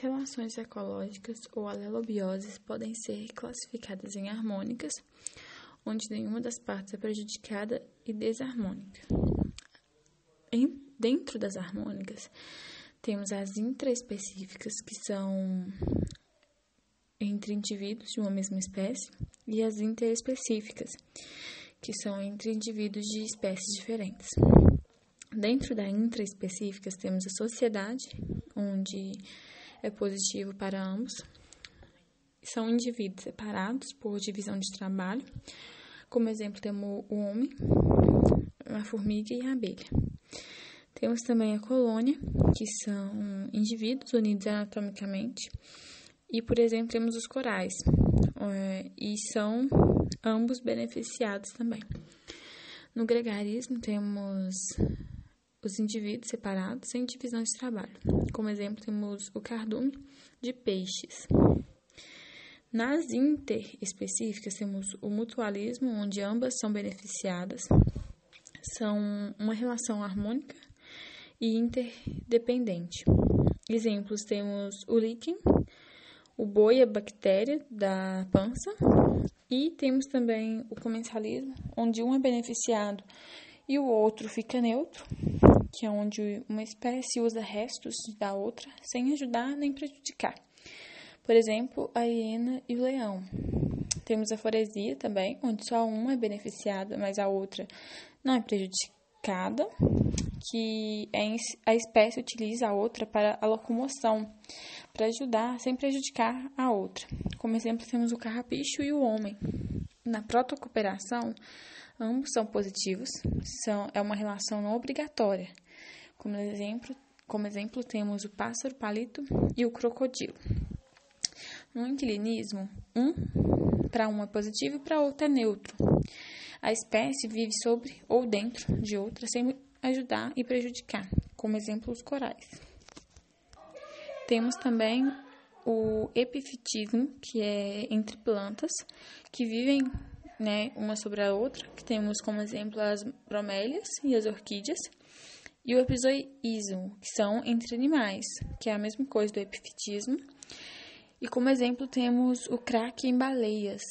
Relações ecológicas ou alelobioses podem ser classificadas em harmônicas, onde nenhuma das partes é prejudicada, e desarmônica. Em, dentro das harmônicas, temos as intraespecíficas, que são entre indivíduos de uma mesma espécie, e as interespecíficas, que são entre indivíduos de espécies diferentes. Dentro da intraespecíficas, temos a sociedade, onde é positivo para ambos. São indivíduos separados por divisão de trabalho. Como exemplo, temos o homem, a formiga e a abelha. Temos também a colônia, que são indivíduos unidos anatomicamente. E, por exemplo, temos os corais, é, e são ambos beneficiados também. No gregarismo, temos os indivíduos separados sem divisão de trabalho. Como exemplo, temos o cardume de peixes. Nas interespecíficas, temos o mutualismo, onde ambas são beneficiadas, são uma relação harmônica e interdependente. Exemplos temos o líquen, o boi, a bactéria da pança, e temos também o comensalismo, onde um é beneficiado e o outro fica neutro, que é onde uma espécie usa restos da outra sem ajudar nem prejudicar. Por exemplo, a hiena e o leão. Temos a foresia também, onde só uma é beneficiada, mas a outra não é prejudicada, que é a espécie utiliza a outra para a locomoção, para ajudar sem prejudicar a outra. Como exemplo, temos o carrapicho e o homem. Na protocooperação, ambos são positivos, são, é uma relação não obrigatória. Como exemplo, como exemplo, temos o pássaro palito e o crocodilo. No inclinismo, um para um é positivo e para outro é neutro. A espécie vive sobre ou dentro de outra sem ajudar e prejudicar, como exemplo os corais. Temos também o epifitismo, que é entre plantas que vivem né, uma sobre a outra, que temos como exemplo as bromélias e as orquídeas, e o epizoísmo, que são entre animais, que é a mesma coisa do epifitismo. E como exemplo temos o crack em baleias.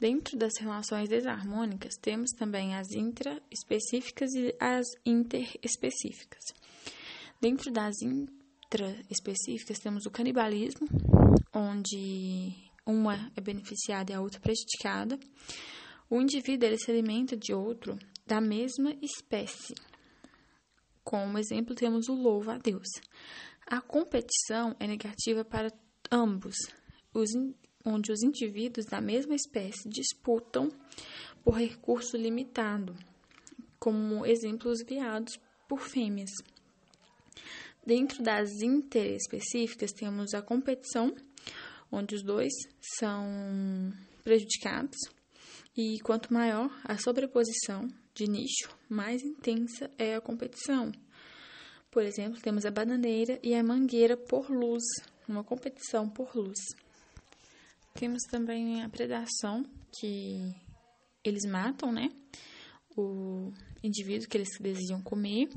Dentro das relações desarmônicas, temos também as intraespecíficas e as interespecíficas. Dentro das intraespecíficas, temos o canibalismo, onde uma é beneficiada e a outra prejudicada. O indivíduo ele se alimenta de outro da mesma espécie. Como exemplo, temos o louvo a Deus. A competição é negativa para ambos, os, onde os indivíduos da mesma espécie disputam por recurso limitado, como exemplos viados por fêmeas. Dentro das interespecíficas, temos a competição onde os dois são prejudicados, e quanto maior a sobreposição de nicho, mais intensa é a competição. Por exemplo, temos a bananeira e a mangueira por luz, uma competição por luz. Temos também a predação, que eles matam, né? O indivíduo que eles desejam comer.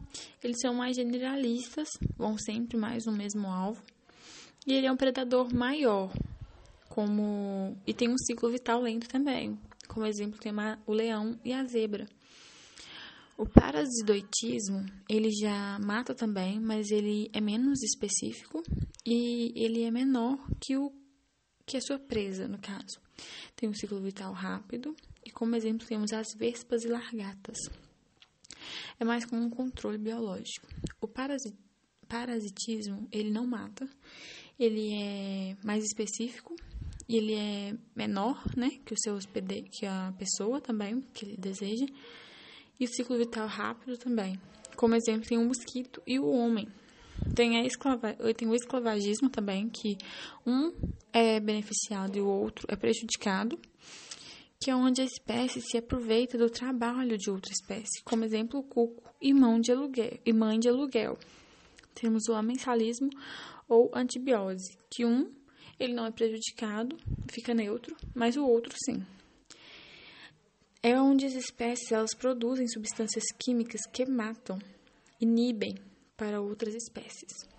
Eles são mais generalistas, vão sempre mais no mesmo alvo. E ele é um predador maior, como e tem um ciclo vital lento também. Como exemplo, tem o leão e a zebra. O parasidoitismo, ele já mata também, mas ele é menos específico e ele é menor que o que a sua presa, no caso. Tem um ciclo vital rápido e como exemplo temos as vespas e largatas. É mais como um controle biológico. O parasitismo, ele não mata, ele é mais específico e ele é menor, né, que o seu hospedeiro, que a pessoa também que ele deseja. E o ciclo vital rápido também. Como exemplo, tem o mosquito e o homem. Tem, a esclava, tem o esclavagismo também, que um é beneficiado e o outro é prejudicado, que é onde a espécie se aproveita do trabalho de outra espécie, como exemplo, o cuco e mão de aluguel, e mãe de aluguel. Temos o amensalismo, ou antibiose, que um ele não é prejudicado, fica neutro, mas o outro sim. É onde as espécies elas produzem substâncias químicas que matam, inibem para outras espécies.